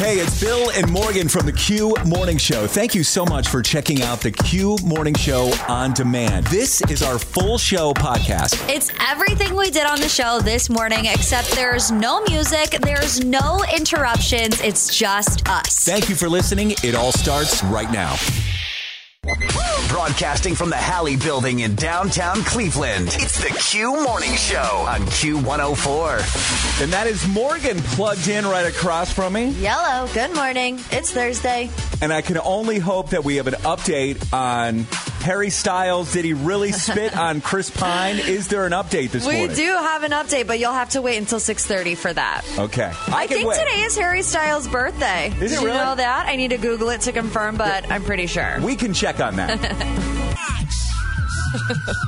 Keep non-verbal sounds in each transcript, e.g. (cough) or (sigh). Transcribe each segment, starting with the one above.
Hey, it's Bill and Morgan from the Q Morning Show. Thank you so much for checking out the Q Morning Show on demand. This is our full show podcast. It's everything we did on the show this morning, except there's no music, there's no interruptions. It's just us. Thank you for listening. It all starts right now. Broadcasting from the Halle Building in downtown Cleveland. It's the Q Morning Show on Q104. And that is Morgan plugged in right across from me. Yellow, good morning. It's Thursday. And I can only hope that we have an update on Harry Styles. Did he really (laughs) spit on Chris Pine? Is there an update this We morning? We do have an update, but you'll have to wait until 6:30 for that. Okay. I, can think wait. today is Harry Styles' birthday. Is it Did you know that? I need to Google it to confirm, but I'm pretty sure. We can check on that. (laughs)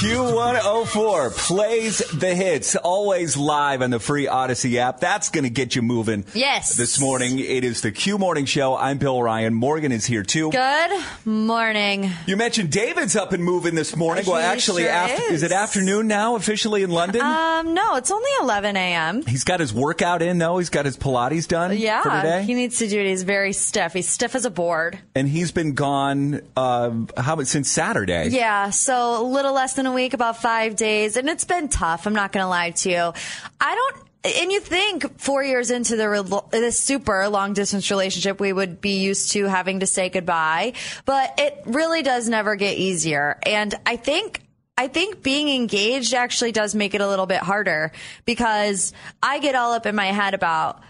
Q104 plays the hits, always live on the free Audacy app. That's going to get you moving. Yes. This morning, it is the Q Morning Show. I'm Bill Ryan. Morgan is here too. Good morning. You mentioned David's up and moving this morning. Well, He actually, sure after, is. is. it afternoon now officially in London? Um, no, it's only 11 a.m. He's got his workout in though. He's got his Pilates done for Yeah, he needs to do it. He's very stiff. He's stiff as a board. and he's been gone, uh, how about since Saturday? Yeah, so a little less than a week, about five days, and it's been tough. I'm not going to lie to you. I don't. And you think four years into the this super long distance relationship, we would be used to having to say goodbye, but it really does never get easier. And I think I think being engaged actually does make it a little bit harder because I get all up in my head about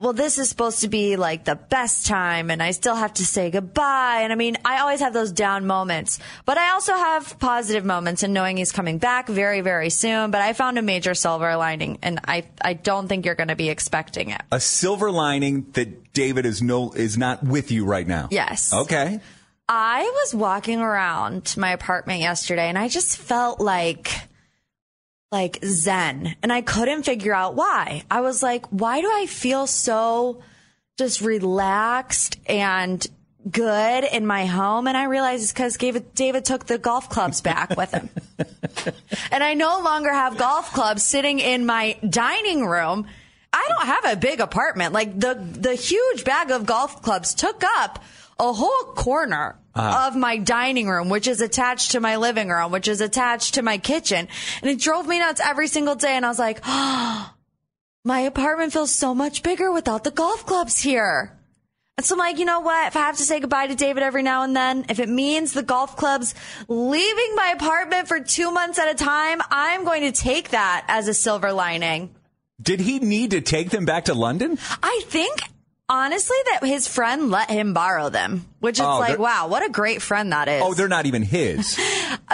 well, this is supposed to be like the best time and I still have to say goodbye. And I mean, I always have those down moments, but I also have positive moments in knowing he's coming back very, very soon. But I found a major silver lining and I, I don't think you're going to be expecting it. A silver lining that David is no is not with you right now. Yes. Okay. I was walking around my apartment yesterday and I just felt like, like zen and I couldn't figure out why. I was like, why do I feel so just relaxed and good in my home? And I realized it's because David, David took the golf clubs back with him. (laughs) and I no longer have golf clubs sitting in my dining room. I don't have a big apartment. Like the, the huge bag of golf clubs took up a whole corner Ah. of my dining room, which is attached to my living room, which is attached to my kitchen. And it drove me nuts every single day. And I was like, oh, (gasps) my apartment feels so much bigger without the golf clubs here. And so I'm like, you know what? If I have to say goodbye to David every now and then, if it means the golf clubs leaving my apartment for two months at a time, I'm going to take that as a silver lining. Did he need to take them back to London? I think honestly that his friend let him borrow them, which is Oh, like, wow, what a great friend that is. Oh, they're not even his. (laughs)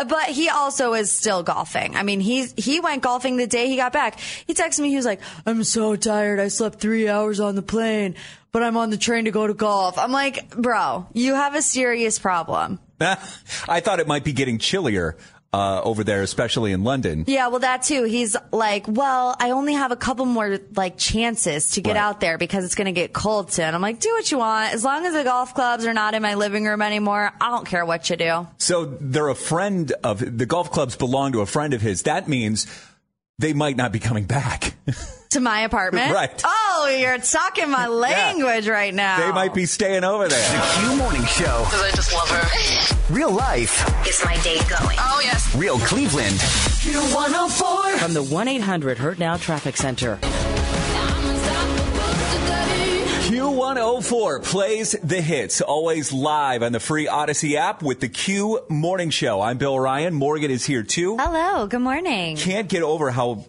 But he also is still golfing. I mean, he's, he went golfing the day he got back. He texted me, he was like, I'm so tired. I slept three hours on the plane, but I'm on the train to go to golf. I'm like, bro, you have a serious problem. (laughs) I thought it might be getting chillier uh, over there, especially in London. Yeah, well, that too. He's like, well, I only have a couple more like chances to get Right. out there because it's going to get cold soon. I'm like, do what you want. As long as the golf clubs are not in my living room anymore, I don't care what you do. So they're a friend of the golf clubs belong to a friend of his. That means they might not be coming back. (laughs) To my apartment. (laughs) Right. Oh, you're talking my language right now. they might be staying over there. The Q Morning Show. Because I just love her. Real life. Is my date going? Oh, yes. Real Cleveland. Q104. From the 1 800 Hurt Now Traffic Center. Q104 plays the hits, always live on the free Audacy app with the Q Morning Show. I'm Bill Ryan. Morgan is here too. Hello, good morning. Can't get over how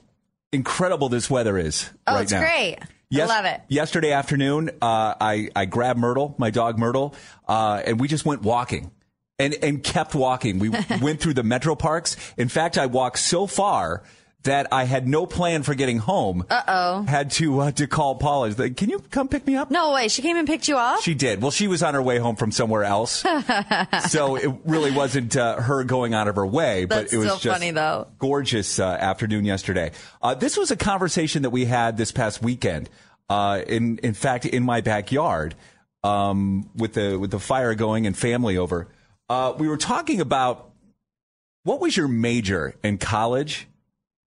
incredible this weather is Oh, right it's now. great. Yes- I love it. Yesterday afternoon, uh, I, I grabbed Myrtle, my dog Myrtle, uh, and we just went walking and, and kept walking. We (laughs) went through the metro parks. In fact, I walked so far that I had no plan for getting home. Uh oh. Had to, uh, to call Paula. Can you come pick me up? No way. She came and picked you up? She did. Well, she was on her way home from somewhere else. (laughs) so it really wasn't uh, her going out of her way, but it was just funny, though. gorgeous uh, afternoon yesterday. Uh, this was a conversation that we had this past weekend. Uh, in in fact, in my backyard, um, with the with the fire going and family over, uh, we were talking about what was your major in college,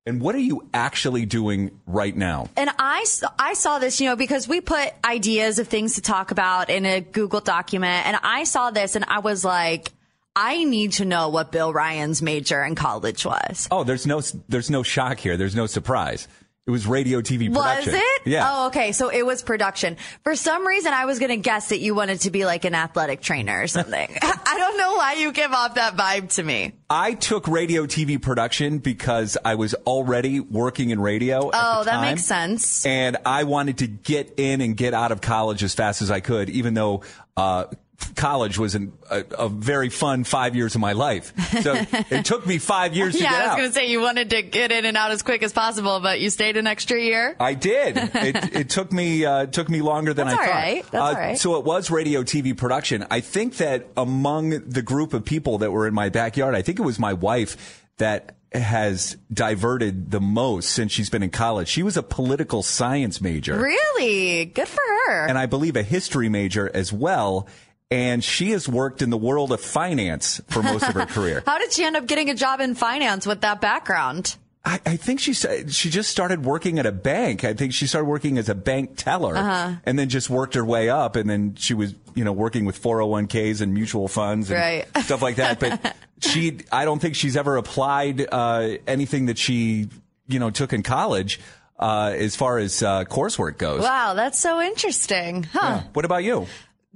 and what are you actually doing right now? And I, I saw this, you know, because we put ideas of things to talk about in a Google document. And I saw this and I was like, I need to know what Bill Ryan's major in college was. Oh, there's no there's no shock here. There's no surprise. It was radio TV production. Was it? Yeah. Oh, okay. So it was production. For some reason, I was going to guess that you wanted to be like an athletic trainer or something. (laughs) (laughs) I don't know why you give off that vibe to me. I took radio TV production because I was already working in radio. at Oh, that makes sense. And I wanted to get in and get out of college as fast as I could, even though uh, college was an, a, a very fun five years of my life. So (laughs) it took me five years to get out. Yeah, I was going to say you wanted to get in and out as quick as possible, but you stayed an extra year. I did. It, (laughs) it took me uh, took me longer than That's I all thought. right. That's Uh, all right. So it was radio TV production. I think that among the group of people that were in my backyard, I think it was my wife that has diverted the most since she's been in college. She was a political science major Really? Good for her. and I believe a history major as well. And she has worked in the world of finance for most of her (laughs) career. How did she end up getting a job in finance with that background? I, I think she said she just started working at a bank. I think she started working as a bank teller, Uh-huh. and then just worked her way up. And then she was, you know, working with 401ks and mutual funds and Right. (laughs) stuff like that. But (laughs) she, I don't think she's ever applied uh, anything that she, you know, took in college uh, as far as uh, coursework goes. Wow, that's so interesting. Huh. What about you?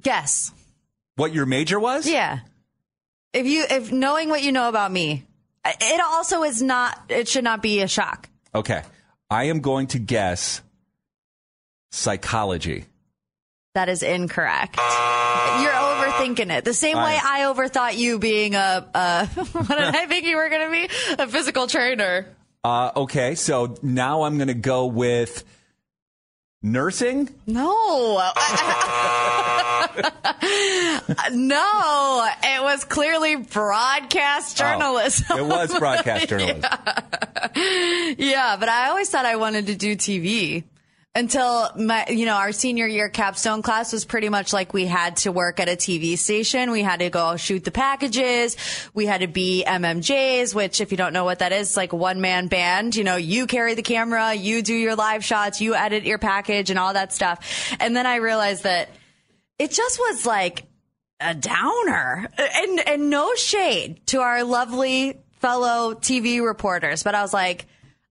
Guess. What your major was? Yeah. If you, if knowing what you know about me, it also is not, it should not be a shock. Okay, I am going to guess psychology. That is incorrect. You're overthinking it. The same way I overthought you being a, a (laughs) what did I think you were going to be? A physical trainer. Uh, okay, so now I'm going to go with nursing. No. (laughs) no, it was clearly broadcast oh, journalism. Oh, It was broadcast (laughs) journalism. Yeah, but I always thought I wanted to do TV until my, you know, our senior year capstone class was pretty much like we had to work at a TV station. We had to go shoot the packages. We had to be MMJs, which if you don't know what that is, like one man band. You know, you carry the camera, you do your live shots, you edit your package and all that stuff. And then I realized that it just was like a downer and, and no shade to our lovely fellow TV reporters, but I was like,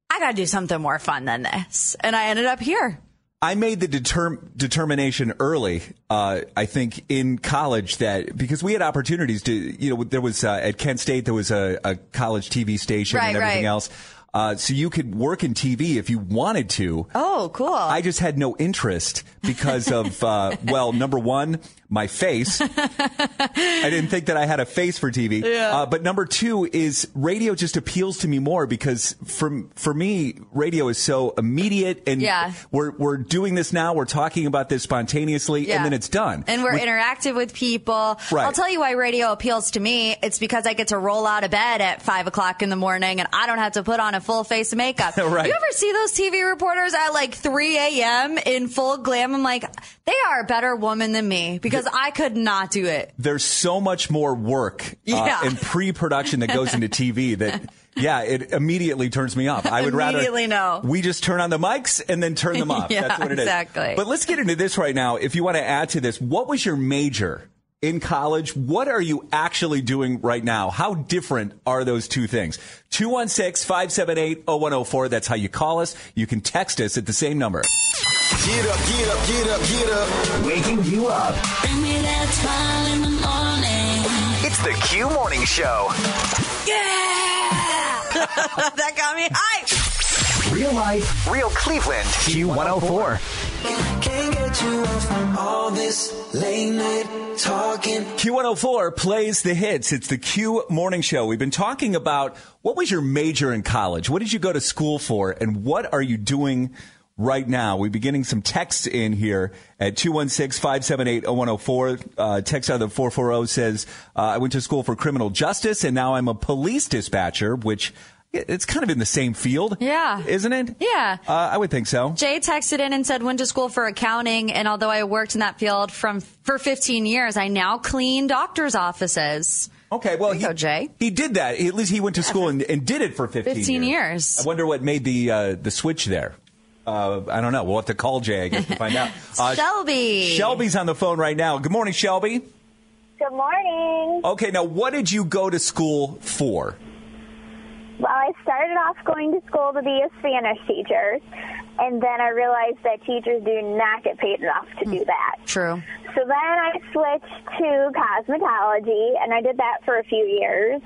I gotta do something more fun than this. And I ended up here. I made the determ- determination early, uh, I think, in college that because we had opportunities to, you know, there was uh, at Kent State there was a, a college TV station Right, and everything right. else, uh, so you could work in TV if you wanted to. Oh, cool. I just had no interest because of, (laughs) uh, well, number one, my face. I didn't think that I had a face for TV. Yeah. Uh, but number two is radio just appeals to me more because for, for me, radio is so immediate and Yeah. we're, we're doing this now. We're talking about this spontaneously Yeah. and then it's done. And we're With- interactive with people. Right. I'll tell you why radio appeals to me. It's because I get to roll out of bed at five o'clock in the morning and I don't have to put on a full face makeup. (laughs) Right. You ever see those TV reporters at like 3 a.m. in full glam? I'm like, they are a better woman than me because I could not do it. there's so much more work uh, Yeah. and pre-production that goes into TV that yeah, it immediately turns me off. I would Immediately rather no. we just turn on the mics and then turn them (laughs) off. Yeah, That's what it is. exactly. But let's get into this right now. If you want to add to this, what was your major in college? What are you actually doing right now? How different are those two things? 216 578 0104. That's how you call us. You can text us at the same number. Get up, get up, get up, get up. Waking you up. Bring me that smile in the morning. It's the Q Morning Show. Yeah! (laughs) that got me hyped. Real life, real Cleveland. Q104. Can't get you off from all this late night talking. Q104 plays the hits. It's the Q Morning Show. We've been talking about what was your major in college? What did you go to school for? And what are you doing right now? We've been getting some texts in here at 216-578-0104. Uh, text out of the 440 says, uh, I went to school for criminal justice and now I'm a police dispatcher, which it's kind of in the same field. Yeah. Isn't it? Yeah. Uh, I would think so. Jay texted in and said, went to school for accounting, and although I worked in that field from for 15 years, I now clean doctors' offices. Okay, well, There you he, go, Jay. he did that. At least he went to school and, and did it for 15, 15 years. I wonder what made the uh, the switch there. Uh, I don't know. We'll have to call Jay, I guess, to find out. (laughs) Uh, Shelby. Shelby's on the phone right now. Good morning, Shelby. Good morning. Okay, now what did you go to school for? Well, I started off going to school to be a Spanish teacher, and then I realized that teachers do not get paid enough to do mm. that. True. So then I switched to cosmetology, and I did that for a few years.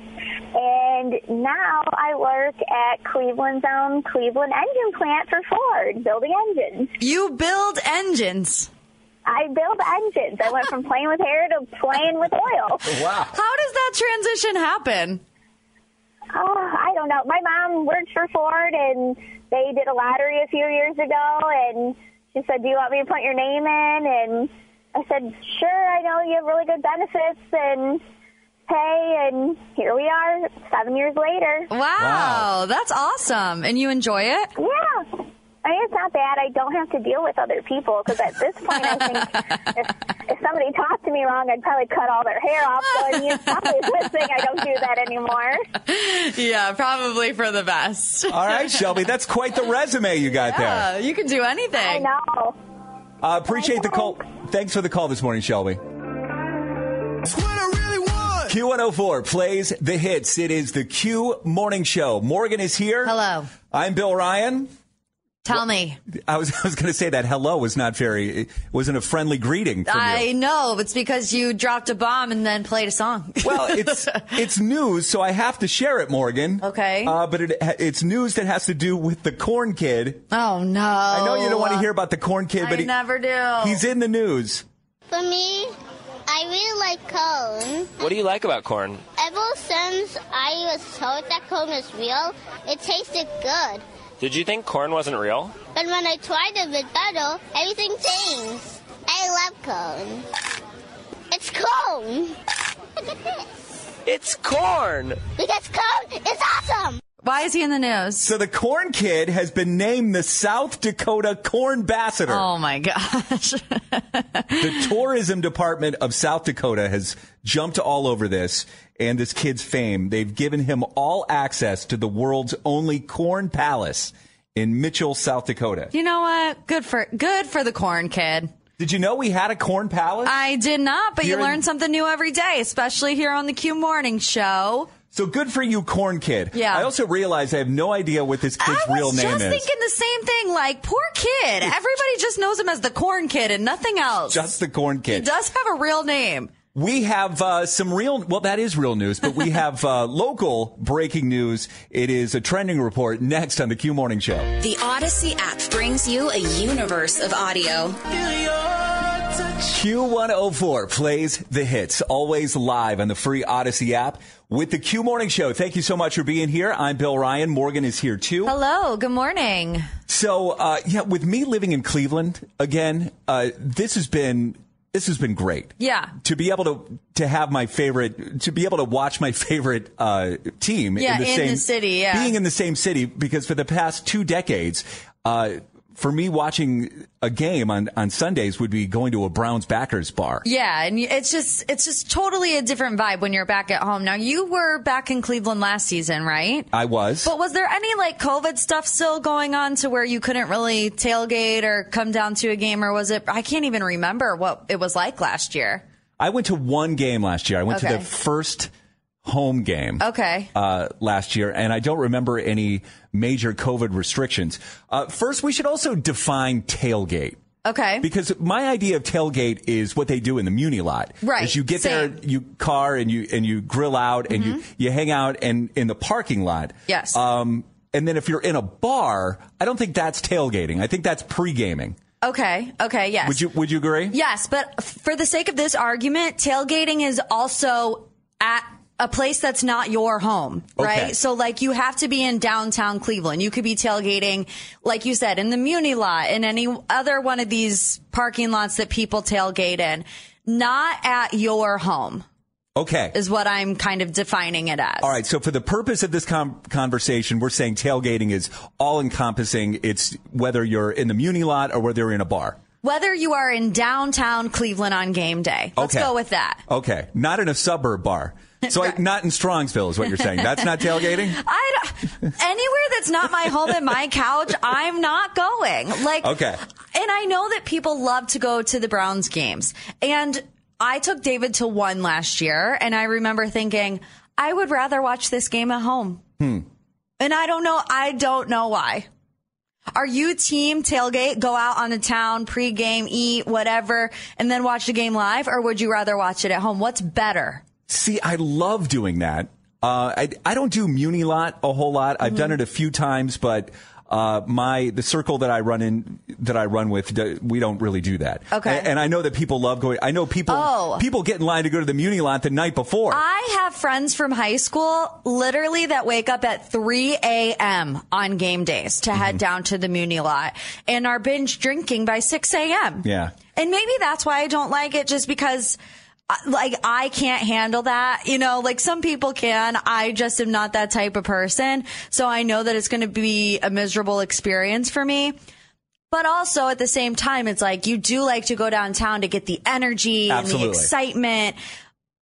And now I work at Cleveland's own Cleveland Engine Plant for Ford, building engines. You build engines. I build engines. I went from (laughs) playing with hair to playing with oil. Wow. How does that transition happen? Oh, I don't. My mom worked for Ford, and they did a lottery a few years ago, and she said, "Do you want me to put your name in?" And I said, "Sure. I know you have really good benefits and pay." And here we are, seven years later. Wow, Wow. that's awesome. And you enjoy it? Yeah. I mean, it's not bad. I don't have to deal with other people because at this point, I think if, if somebody talked to me wrong, I'd probably cut all their hair off. So I mean, it's probably a good thing I don't do that anymore. (laughs) Yeah, probably for the best. All right, Shelby, that's quite the resume you got there. You can do anything. I anything. know. Uh, appreciate the call. Thanks for the call this morning, Shelby. That's what I really want. Q104 plays the hits. It is the Q Morning Show. Morgan is here. Hello. I'm Bill Ryan. Tell me. I was (laughs) I was going to say that hello was not very it wasn't a friendly greeting from I you. know. It's because you dropped a bomb and then played a song. Well, it's (laughs) it's news, so I have to share it, Morgan. Okay. Uh, but it, it's news that has to do with the corn kid. oh, no. I know you don't want to hear about the corn kid, I but he, never do. he's in the news. For me, I really like corn. What do you like about corn? Ever since I was told that corn is real, it tasted good. Did you think corn wasn't real? But when I tried it with butter, everything changed. I love corn. It's corn. (laughs) Look at this. It's corn! Because cone is awesome. Why is he in the news? So the corn kid has been named the South Dakota Corn Ambassador. Oh, my gosh. (laughs) The tourism department of South Dakota has jumped all over this and this kid's fame. They've given him all access to the world's only corn palace in Mitchell, South Dakota. you know what? Good for good for the corn kid. Did you know we had a corn palace? I did not, but Here you in- learn something new every day, especially here on the Q Morning Show. So good for you, corn kid. Yeah. I also realize I have no idea what this kid's real name is. I was just is. thinking the same thing. Like, poor kid. Everybody just knows him as the corn kid and nothing else. Just the corn kid. he does have a real name. We have uh, some real, well, that is real news, but we (laughs) have uh, local breaking news. It is a trending report next on the Q Morning Show. The Audacy app brings you a universe of audio. Q104 plays the hits, always live on the free Audacy app with the Q Morning Show. Thank you so much for being here. I'm Bill Ryan. Morgan is here too. Hello. Good morning. So, uh, yeah, with me living in Cleveland again, uh, this has been this has been great. Yeah. To be able to to have my favorite, to be able to watch my favorite uh, team Yeah, in the in same the city, yeah. being in the same city, because for the past two decades. Uh, for me, watching a game on, on Sundays would be going to a Browns backers bar. Yeah, and it's just it's just totally a different vibe when you're back at home. Now you were back in Cleveland last season, right? I was. But was there any like COVID stuff still going on to where you couldn't really tailgate or come down to a game, or was it? I can't even remember what it was like last year. I went to one game last year. I went to the first home game. Okay. Uh, last year, and I don't remember any major COVID restrictions. Uh, first, we should also define tailgate. Okay. Because my idea of tailgate is what they do in the Muni lot. Right. Is you get Same. there, you car and you and you grill out and you you hang out and in the parking lot. Yes. Um, and then if you're in a bar, I don't think that's tailgating. I think that's pre-gaming. Okay. Okay. Yes. Would you Would you agree? Yes, but for the sake of this argument, tailgating is also at a place that's not your home, right? Okay. So like you have to be in downtown Cleveland. You could be tailgating, like you said, in the Muni lot, in any other one of these parking lots that people tailgate in, not at your home Okay. is what I'm kind of defining it as. All right. So for the purpose of this com- conversation, we're saying tailgating is all encompassing. It's whether you're in the Muni lot or whether you're in a bar. Whether you are in downtown Cleveland on game day. Let's Okay. go with that. Okay. Not in a suburb bar. (laughs) So I, not in Strongsville is what you're saying. That's not tailgating? (laughs) I don't, anywhere that's not my home and my couch, I'm not going. Like, Okay. And I know that people love to go to the Browns games. And I took David to one last year, and I remember thinking, I would rather watch this game at home. Hmm. And I don't know, I don't know why. Are you team tailgate, go out on the town, pregame, eat, whatever, and then watch the game live? Or would you rather watch it at home? What's better? See, I love doing that. Uh, I, I don't do Muni lot a whole lot. I've Mm-hmm. done it a few times, but uh, my the circle that I run in that I run with, we don't really do that. Okay. And, and I know that people love going. I know people Oh. people get in line to go to the Muni lot the night before. I have friends from high school literally that wake up at 3 a.m. on game days to Mm-hmm. head down to the Muni lot and are binge drinking by 6 a.m. yeah. And maybe that's why I don't like it just because like I can't handle that. You know, like some people can. I just am not that type of person. So I know that it's going to be a miserable experience for me. But also at the same time, it's like you do like to go downtown to get the energy and the excitement.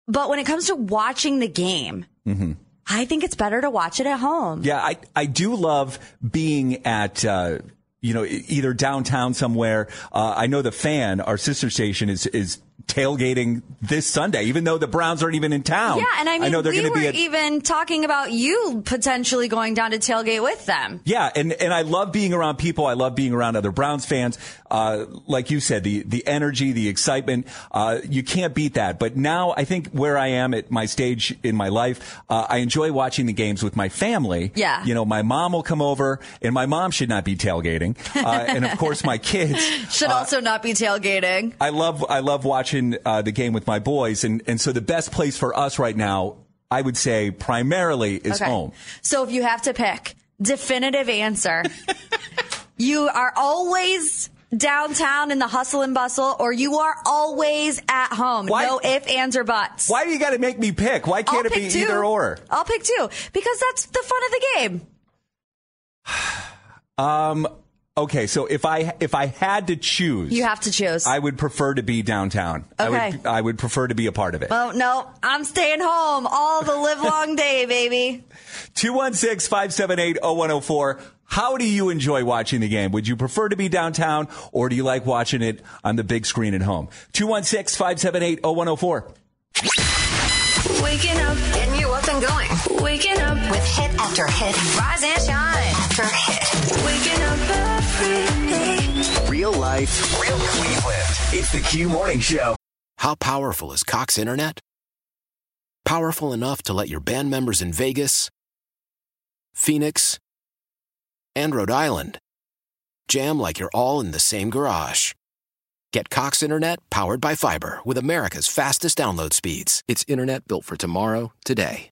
But when it comes to watching the game, Mm-hmm. I think it's better to watch it at home. Yeah, I, I do love being at, uh, you know, either downtown somewhere. Uh, I know the fan, our sister station, is, is tailgating this Sunday, even though the Browns aren't even in town. Yeah, and I mean, I know they're we were be at, even talking about you potentially going down to tailgate with them. Yeah, and, and I love being around people. I love being around other Browns fans. Uh, like you said, the, the energy, the excitement, uh, you can't beat that. But now I think where I am at my stage in my life, uh, I enjoy watching the games with my family. Yeah. You know, my mom will come over and my mom should not be tailgating. Uh, and of course my kids. (laughs) Should Uh, also not be tailgating. I love I love watching uh, the game with my boys, and and so the best place for us right now, I would say, primarily is Okay. home. So if you have to pick, definitive answer. (laughs) you are always downtown in the hustle and bustle, or you are always at home. Why- No ifs, ands, or buts. Why do you got to make me pick? Why can't I'll it be two. either or? I'll pick two because that's the fun of the game. (sighs) Um. Okay, so if I if I had to choose, You have to choose. I would prefer to be downtown. I Okay. would I would prefer to be a part of it. well, no, I'm staying home all the live long day, baby. (laughs) 216-578-0104. How do you enjoy watching the game? Would you prefer to be downtown or do you like watching it on the big screen at home? 216-578-0104. Waking up, getting you up and going. Waking up with hit after hit. Rise and shine after hit. Waking up every day. Real life, real Cleveland. It's the Q Morning Show. How powerful is Cox Internet? Powerful enough to let your band members in Vegas, Phoenix, and Rhode Island jam like you're all in the same garage. Get Cox Internet powered by fiber with America's fastest download speeds. It's internet built for tomorrow, today.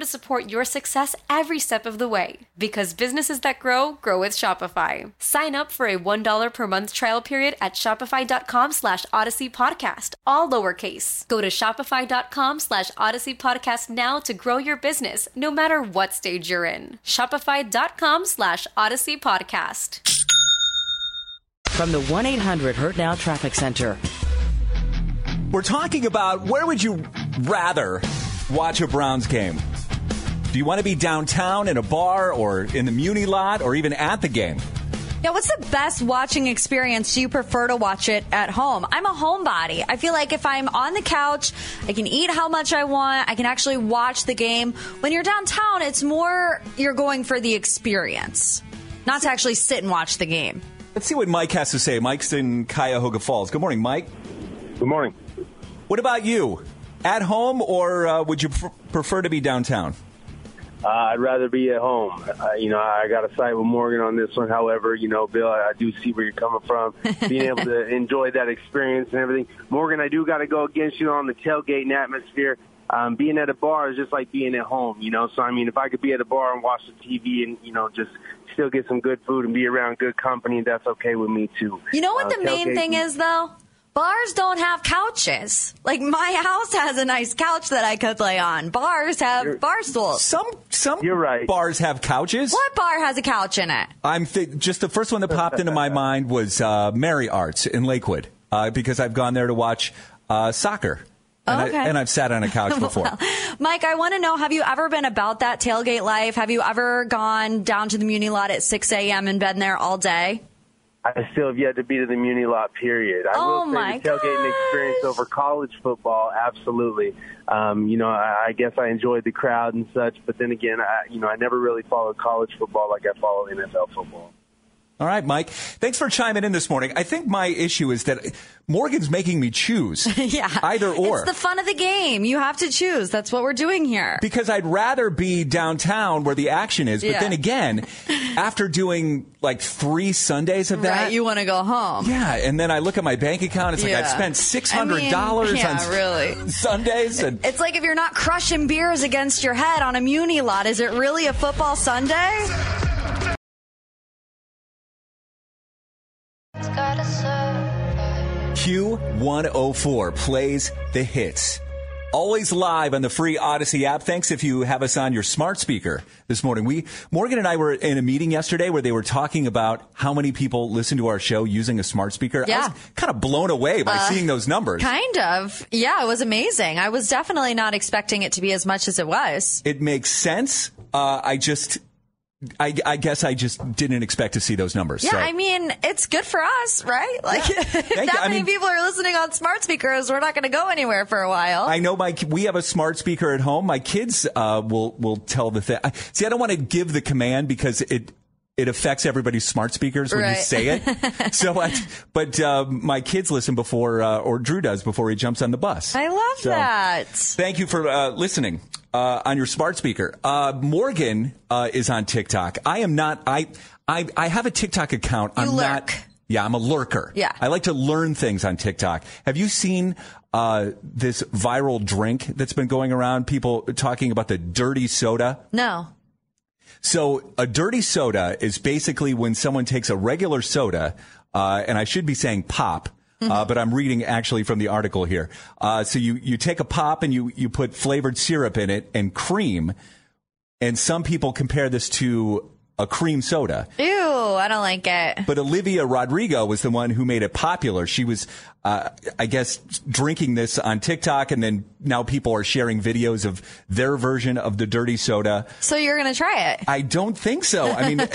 to support your success every step of the way. Because businesses that grow, grow with Shopify. Sign up for a $1 per month trial period at shopify.com slash audacy podcast, all lowercase. Go to shopify.com slash audacy podcast now to grow your business, no matter what stage you're in. Shopify.com slash audacy podcast. From the 1 800 Hurt Now Traffic Center. We're talking about where would you rather watch a Browns game? Do you want to be downtown in a bar or in the Muni lot or even at the game? Yeah, what's the best watching experience? Do you prefer to watch it at home? I'm a homebody. I feel like if I'm on the couch, I can eat how much I want. I can actually watch the game. When you're downtown, it's more you're going for the experience, not to actually sit and watch the game. Let's see what Mike has to say. Mike's in Cuyahoga Falls. Good morning, Mike. Good morning. What about you? At home or uh, would you pr- prefer to be downtown? Uh, I'd rather be at home. Uh, you know, I got to side with Morgan on this one. However, you know, Bill, I, I do see where you're coming from. (laughs) Being able to enjoy that experience and everything. Morgan, I do got to go against you on the tailgating atmosphere. Um, being at a bar is just like being at home, you know. So I mean, if I could be at a bar and watch the TV and you know just still get some good food and be around good company, that's okay with me too. You know what Uh, the main thing is, though? Bars don't have couches. Like my house has a nice couch that I could lay on. Bars have bar stools. Some some You're right. bars have couches. What bar has a couch in it? I'm th- just the first one that popped into my (laughs) mind was uh, Merry Arts in Lakewood uh, because I've gone there to watch uh, soccer. And, Okay. I, and I've sat on a couch (laughs) before. Well, Mike, I want to know have you ever been about that tailgate life? Have you ever gone down to the Muni lot at 6 a.m. and been there all day? I still have yet to be to the Muni lot. Period. I Oh, will say the tailgating experience over college football, absolutely. Um, you know, I, I guess I enjoyed the crowd and such, but then again, I, you know, I never really followed college football like I follow NFL football. All right, Mike. Thanks for chiming in this morning. I think my issue is that Morgan's making me choose (laughs) yeah. either or. It's the fun of the game. You have to choose. That's what we're doing here. because I'd rather be downtown where the action is. But Yeah. then again, (laughs) after doing like three Sundays of that, right, you want to go home. yeah, and then I look at my bank account. It's like I've spent six hundred dollars I mean, on really. (laughs) Sundays, and It's like if you're not crushing beers against your head on a Muni lot, is it really a football Sunday? Q104 plays the hits. Always live on the free Audacy app. Thanks if you have us on your smart speaker this morning. We, Morgan and I were in a meeting yesterday where they were talking about how many people listen to our show using a smart speaker. I Yeah. was kind of blown away by Uh, seeing those numbers. Kind of. Yeah, it was amazing. I was definitely not expecting it to be as much as it was. It makes sense. Uh, I just, I, I guess I just didn't expect to see those numbers. Yeah, so. I mean, it's good for us, right? Like, if (laughs) Thank you. that I many mean- people are listening on smart speakers, we're not going to go anywhere for a while. I know my we have a smart speaker at home. My kids uh, will will tell the thing. See, I don't want to give the command because it it affects everybody's smart speakers when you say it. (laughs) so, I, but uh, my kids listen before, uh, or Drew does before he jumps on the bus. I love So, that. Thank you for uh, listening uh, on your smart speaker. Uh, Morgan uh, is on TikTok. I am not. I I, I have a TikTok account. You I'm lurk. not. Yeah, I'm a lurker. Yeah. I like to learn things on TikTok. Have you seen uh, this viral drink that's been going around? People talking about the dirty soda. No. So a dirty soda is basically when someone takes a regular soda, uh, and I should be saying pop, uh, but I'm reading actually from the article here. Uh, so you, you take a pop and you, you put flavored syrup in it and cream. And some people compare this to a cream soda. Ew, I don't like it. But Olivia Rodrigo was the one who made it popular. She was, uh, I guess, drinking this on TikTok, and then now people are sharing videos of their version of the dirty soda. So you're going to try it? I don't think so. I mean, (laughs) look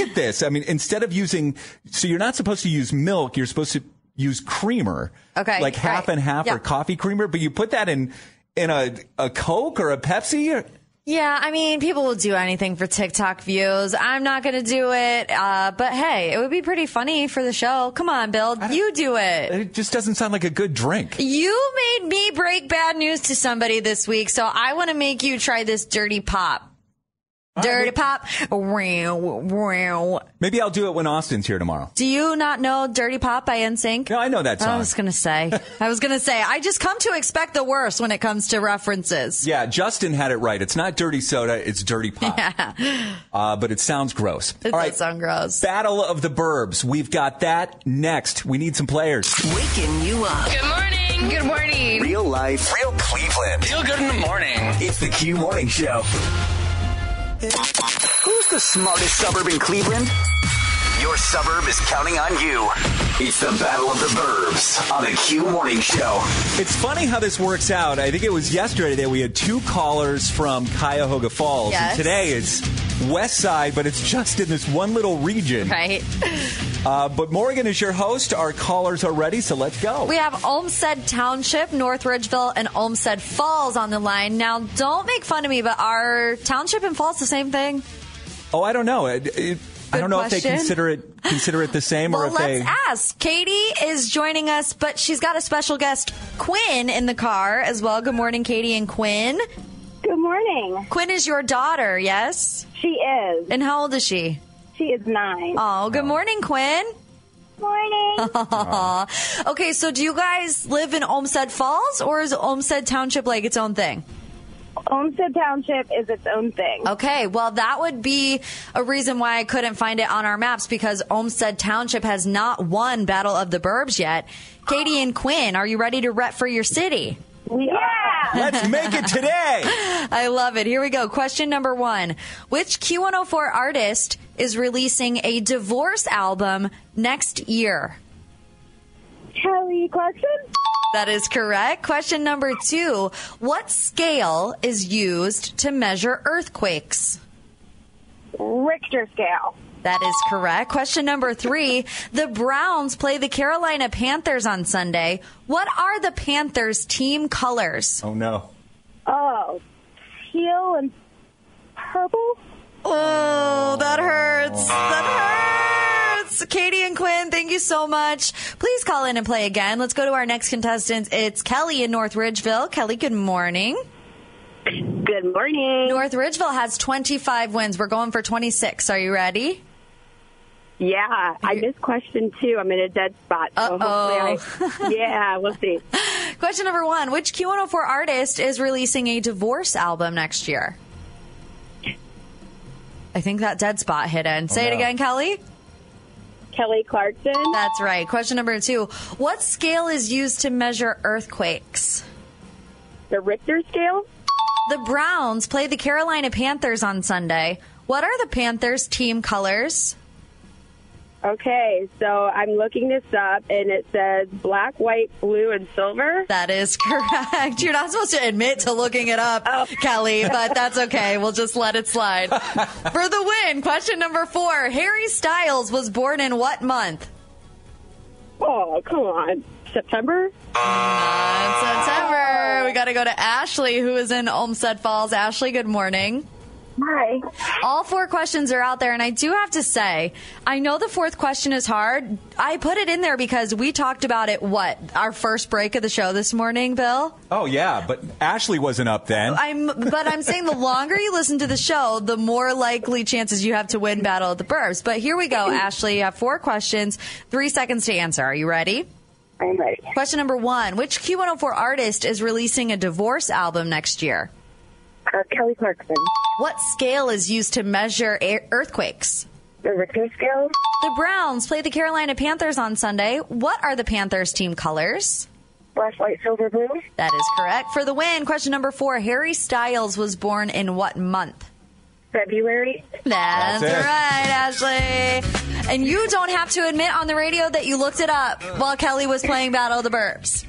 at this. I mean, instead of using, so you're not supposed to use milk, you're supposed to use creamer. Okay, Like half right. and half Yeah. or coffee creamer, but you put that in, in a, a Coke or a Pepsi or, Yeah, I mean, people will do anything for TikTok views. I'm not going to do it. Uh, but hey, it would be pretty funny for the show. Come on, Bill. You do it. it just doesn't sound like a good drink. You made me break bad news to somebody this week, so I want to make you try this dirty pop. Dirty pop. Wow, wow. Maybe I'll do it when Austin's here tomorrow. Do you not know Dirty Pop by NSYNC? No, I know that song. I was going to say. I was going to say. I just come to expect the worst when it comes to references. Yeah, Justin had it right. It's not dirty soda, it's dirty pop. Yeah. Uh, but it sounds gross. It All does right, sound gross. Battle of the Burbs. We've got that next. We need some players. Waking you up. Good morning. Good morning. Real life, real Cleveland. Feel good in the morning. It's the Q Morning Show. Who's the smartest suburb in Cleveland? Your suburb is counting on you. It's the Battle of the Burbs on the Q Morning Show. It's funny how this works out. I think it was yesterday that we had two callers from Cuyahoga Falls. Yes. And today it's West Side, but it's just in this one little region. Right. (laughs) Uh, but Morgan is your host. Our callers are ready, so let's go. We have Olmsted Township, North Ridgeville, and Olmsted Falls on the line. Now, don't make fun of me, but are Township and Falls the same thing? oh, I don't know. It, it, I don't know if they consider it consider it the same or Well, if let's they. ask. Katie is joining us, but she's got a special guest, Quinn, in the car as well. Good morning, Katie and Quinn. Good morning. Quinn is your daughter, yes? She is. And how old is she? She is nine. Oh, good morning, Quinn. Morning. (laughs) okay, so do you guys live in Olmsted Falls or is Olmsted Township like its own thing? Olmsted Township is its own thing. Okay, well, that would be a reason why I couldn't find it on our maps because Olmsted Township has not won Battle of the Burbs yet. Katie and Quinn, are you ready to rep for your city? Yeah. Let's make it today. (laughs) I love it. Here we go. Question number one Which Q104 artist is releasing a divorce album next year? Kelly Clarkson. That is correct. Question number two What scale is used to measure earthquakes? Richter scale. That is correct. Question number three. The Browns play the Carolina Panthers on Sunday. What are the Panthers' team colors? Oh, no. Oh, teal and purple. Oh, that hurts. That hurts. Katie and Quinn, thank you so much. Please call in and play again. Let's go to our next contestant. It's Kelly in North Ridgeville. Kelly, good morning. Good morning. North Ridgeville has 25 wins. We're going for 26. Are you ready? Yeah, I missed question two. I'm in a dead spot. So Uh-oh. hopefully I, (laughs) yeah, we'll see. Question number one Which Q104 artist is releasing a divorce album next year? I think that dead spot hit in. Say it oh, no. again, Kelly. Kelly Clarkson. That's right. Question number two What scale is used to measure earthquakes? The Richter scale. The Browns play the Carolina Panthers on Sunday. What are the Panthers' team colors? Okay, so I'm looking this up, and it says black, white, blue, and silver. That is (laughs) correct. You're not supposed to admit to looking it up, Kelly, but that's okay. We'll just let it slide. (laughs) For the win, question number four Harry Styles was born in what month? Oh, come on. September? Uh, September. We got to go to Ashley, who is in Olmsted Falls. Ashley, good morning. Hi. All four questions are out there, and I do have to say, I know the fourth question is hard. I put it in there because we talked about it, what, our first break of the show this morning, Bill? Oh, yeah, but Ashley wasn't up then. I'm, but I'm saying the longer you listen to the show, the more likely chances you have to win Battle of the Burbs. But here we go, Ashley. You have four questions, three seconds to answer. Are you ready? I'm ready. Question number one Which Q104 artist is releasing a divorce album next year? Uh, Kelly Clarkson. What scale is used to measure air- earthquakes? The Richter scale. The Browns play the Carolina Panthers on Sunday. What are the Panthers team colors? Black, white, silver, blue. That is correct. For the win, question number four Harry Styles was born in what month? February. That's, That's right, Ashley. And you don't have to admit on the radio that you looked it up while Kelly was playing Battle of the Burbs.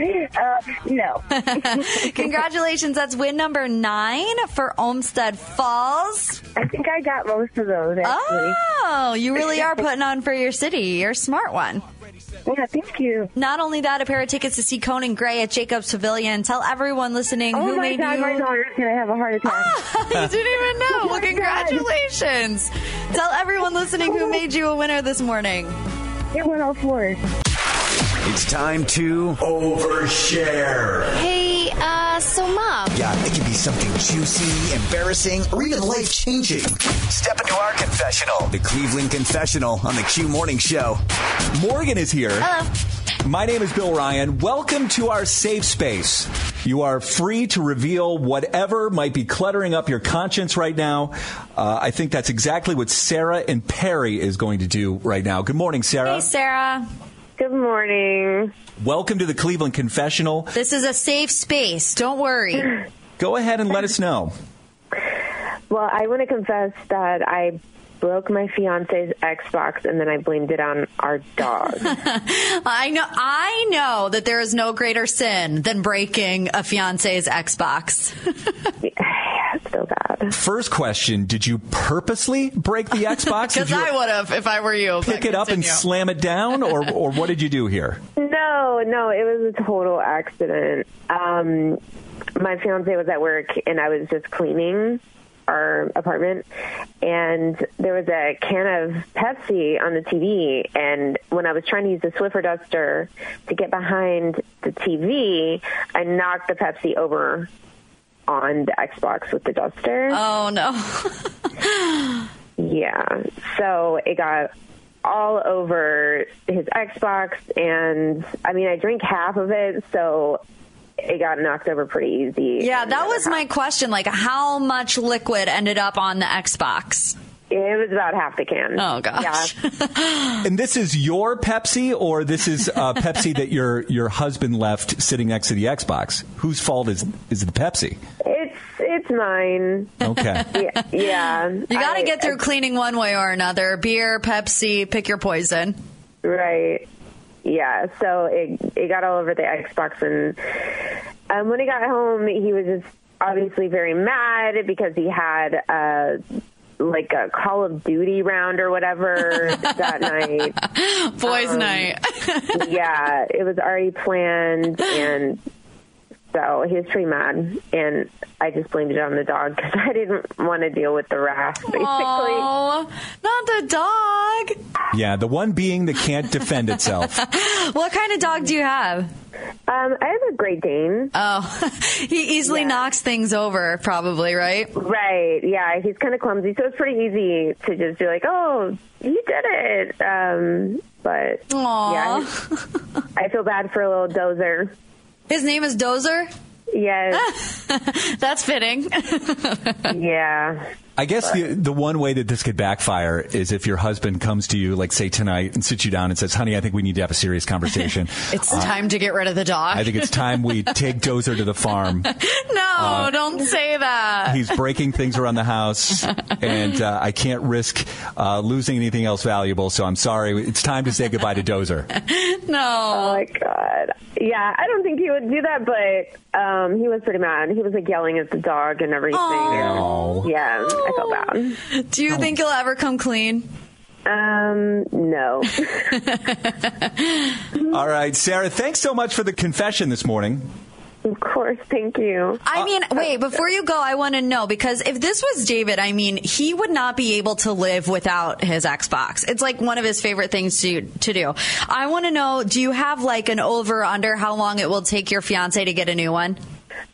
Uh, no. (laughs) Congratulations. That's win number nine for Olmsted Falls. I think I got most of those, actually. Oh, you really are putting on for your city. You're a smart one. Yeah, thank you. Not only that, a pair of tickets to see Conan Gray at Jacobs Pavilion. Tell everyone listening Oh who my made God, you. my daughter's gonna have a heart attack. (laughs) you didn't even know. (laughs) Oh well, congratulations. Tell everyone listening who made you a winner this morning. It went all fours. It's time to overshare. Hey, uh, so mom. Yeah, it can be something juicy, embarrassing, or even life changing. Step into our confessional. The Cleveland Confessional on the Q Morning Show. Morgan is here. Hello. My name is Bill Ryan. Welcome to our safe space. You are free to reveal whatever might be cluttering up your conscience right now. Uh, I think that's exactly what Sarah and Perry is going to do right now. Good morning, Sarah. Hey, Sarah. Good morning. Welcome to the Cleveland Confessional. This is a safe space. Don't worry. Go ahead and let us know. Well, I want to confess that I broke my fiance's Xbox and then I blamed it on our dog. (laughs) I know. I know that there is no greater sin than breaking a fiance's Xbox. (laughs) it's so bad. First question Did you purposely break the (laughs) Xbox? Because I would have if I were you. pick it up and slam it down, or, or what did you do here? (laughs) No, no, it was a total accident. Um, my fiance was at work and I was just cleaning our apartment and there was a can of Pepsi on the TV and when I was trying to use the Swiffer duster to get behind the TV, I knocked the Pepsi over on the Xbox with the duster. Oh no. (laughs) Yeah. So it got all over his Xbox and I mean I drank half of it so it got knocked over pretty easy. Yeah, that was my question. Like, how much liquid ended up on the Xbox? It was about half the can. Oh gosh. (laughs) And this is your Pepsi, or this is uh, Pepsi that your your husband left sitting next to the Xbox? Whose fault is is the Pepsi? It's it's mine. Okay. Yeah. yeah. You got to get through cleaning one way or another. Beer, Pepsi, pick your poison. Right. Yeah. So it it got all over the Xbox, and um, when he got home, he was just obviously very mad because he had uh like a Call of Duty round or whatever (laughs) that night. Boys' Um, night. (laughs) yeah, it was already planned, and so he was pretty mad, and I just blamed it on the dog (laughs) because I didn't want to deal with the wrath, basically. Oh, not the dog. Yeah, the one being that can't defend itself. (laughs) What kind of dog do you have? Um, I have a Great Dane. Oh, (laughs) he easily knocks things over, probably, right? Right. Yeah, he's kind of clumsy, so it's pretty easy to just be like, "Oh, he did it." Um, but yeah, I feel bad for a little dozer. His name is Dozer. Yes. (laughs) That's fitting. yeah. I guess the the one way that this could backfire is if your husband comes to you, like say tonight, and sits you down and says, "Honey, I think we need to have a serious conversation. (laughs) It's Uh, time to get rid of the dog. I think it's time we (laughs) take Dozer to the farm. no, Uh, don't say that. He's breaking things around the house, and uh, I can't risk uh, losing anything else valuable. So I'm sorry. It's time to say goodbye to Dozer. (laughs) no. Oh my god. Yeah, I don't think he would do that, but um, he was pretty mad. He was like yelling at the dog and everything. Aw. Yeah, I felt bad. Do you think you'll ever come clean? Um, no. (laughs) All right, Sarah. Thanks so much for the confession this morning. Of course, thank you. I mean, wait, before you go, I want to know because if this was David, I mean, he would not be able to live without his Xbox. It's like one of his favorite things to to do. I want to know, do you have like an over under how long it will take your fiance to get a new one?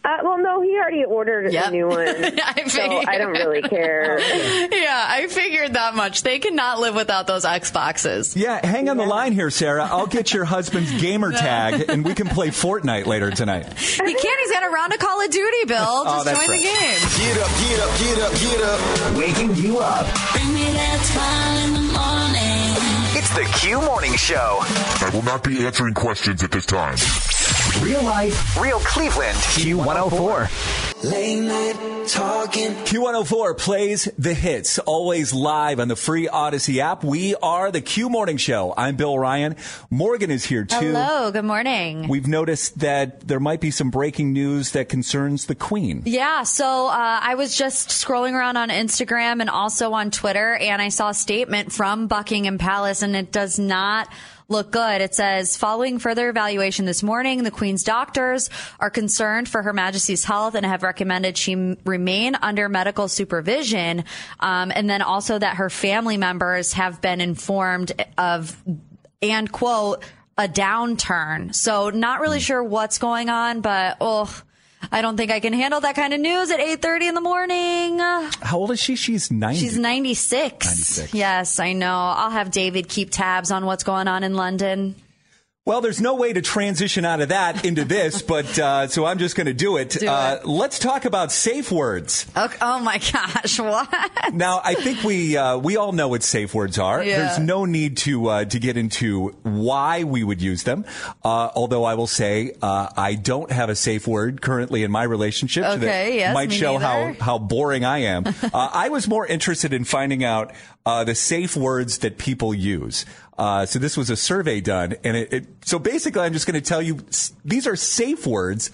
Uh, well, no, he already ordered Yep. a new one, (laughs) I so I don't really (laughs) care. yeah, I figured that much. They cannot live without those Xboxes. Yeah, hang on the line here, Sarah. I'll get your husband's (laughs) gamer tag, and we can play Fortnite later tonight. He can't. He's got a round of Call of Duty, Bill. Oh, Just that's join right. the game. Get up, get up, get up, get up. Waking you up. Bring me that smile in the morning. It's the Q Morning Show. I will not be answering questions at this time. Real life, real Cleveland. Q104. Late night talking. Q104 plays the hits, always live on the free Audacy app. We are the Q Morning Show. I'm Bill Ryan. Morgan is here too. Hello. Good morning. We've noticed that there might be some breaking news that concerns the Queen. Yeah, so uh, I was just scrolling around on Instagram and also on Twitter, and I saw a statement from Buckingham Palace, and it does not look good. It says, following further evaluation this morning, the Queen's doctors are concerned for Her Majesty's health and have recommended she remain under medical supervision, um, and then also that her family members have been informed of, and quote, a downturn. So not really sure what's going on, but oh, I don't think I can handle that kind of news at 8:30 in the morning. How old is she? She's 90. She's 96. 96. Yes, I know. I'll have David keep tabs on what's going on in London. Well, there's no way to transition out of that into this, (laughs) but uh, so I'm just going to do it. Do uh, it. Let's talk about safe words. Okay. Oh my gosh, (laughs) what? Now, I think we uh, we all know what safe words are. Yeah. There's no need to uh, to get into why we would use them. Uh, although I will say uh, I don't have a safe word currently in my relationship. so that Okay, yes, might show neither. how how boring I am. (laughs) uh, I was more interested in finding out uh, the safe words that people use. Uh, so this was a survey done, and it, it so basically I'm just going to tell you these are safe words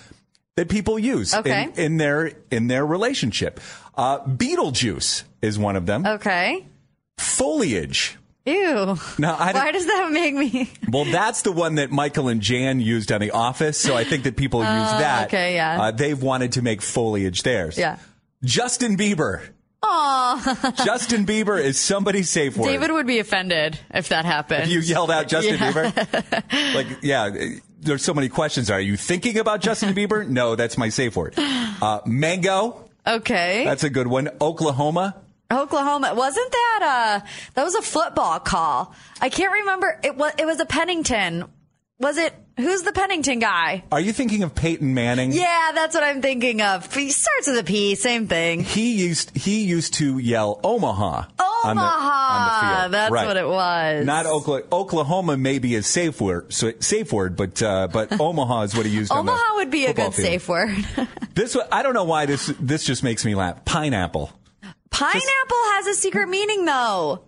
that people use Okay. in, in their in their relationship. Uh, Beetlejuice is one of them. Okay. Foliage. Ew. Now, I Why does that make me? (laughs) Well, that's the one that Michael and Jan used on The Office. So I think that people use Oh, that. okay, yeah. Uh, they've wanted to make foliage theirs. Yeah. Justin Bieber. Aw. (laughs) Justin Bieber is somebody's safe word. David would be offended if that happened. If you yelled out Justin Yeah. Bieber, (laughs) like, yeah, there's so many questions. Are you thinking about Justin Bieber? (laughs) No, that's my safe word. Uh, mango. Okay. That's a good one. Oklahoma. Oklahoma. Wasn't that uh that was a football call? I can't remember. It was it was a Pennington. Was it who's the Pennington guy? Are you thinking of Peyton Manning? Yeah, that's what I'm thinking of. He starts with a P, same thing. He used he used to yell Omaha. on the- Omaha. on the field. That's Right. what it was. Not Oklahoma. Oklahoma may be a safe word, so, safe word, but uh, but (laughs) Omaha is what he used. Omaha would be a good field. safe word. (laughs) This I don't know why this this just makes me laugh. Pineapple, Pineapple has a secret meaning though.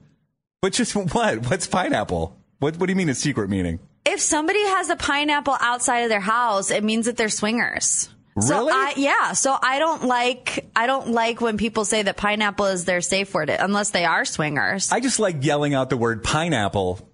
but just (laughs) what? What's pineapple? What What do you mean a secret meaning? If somebody has a pineapple outside of their house, it means that they're swingers. So Really? I, yeah. So I don't like I don't like when people say that pineapple is their safe word unless they are swingers. I just like yelling out the word pineapple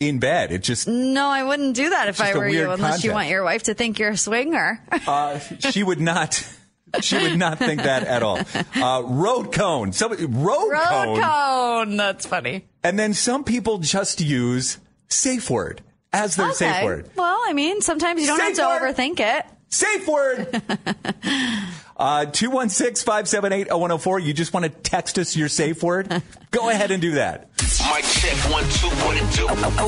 in bed. It just no, I wouldn't do that if I were you, unless you want your wife to think you're a swinger. uh, she would not. She would not think that at all. Uh, road cone. Somebody road, cone. Road cone. cone. That's funny. And then some people just use safe word as their safe word. Well, I mean, sometimes you don't Safe have to word. overthink it. Safe word. (laughs) Uh, 216-578-0104. You just want to text us your safe word? Go ahead and do that. Mic check one two one and two.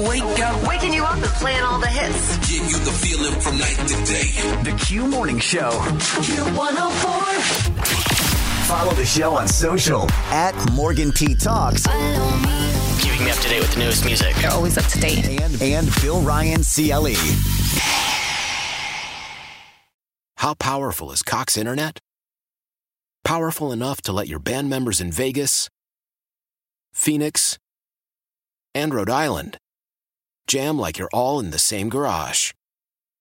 Wake up. Waking you up and playing all the hits. Give you the feeling from night to day. The Q Morning Show. Q104. Follow the show on social at Morgan P Talks Keeping me up to date with the newest music. They're always up to date. and and Bill Ryan E. CLE. How powerful is Cox Internet? Powerful enough to let your band members in Vegas, Phoenix, and Rhode Island jam like you're all in the same garage.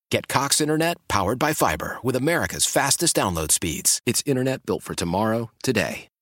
Get Cox Internet powered by fiber with America's fastest download speeds. It's internet built for tomorrow, today.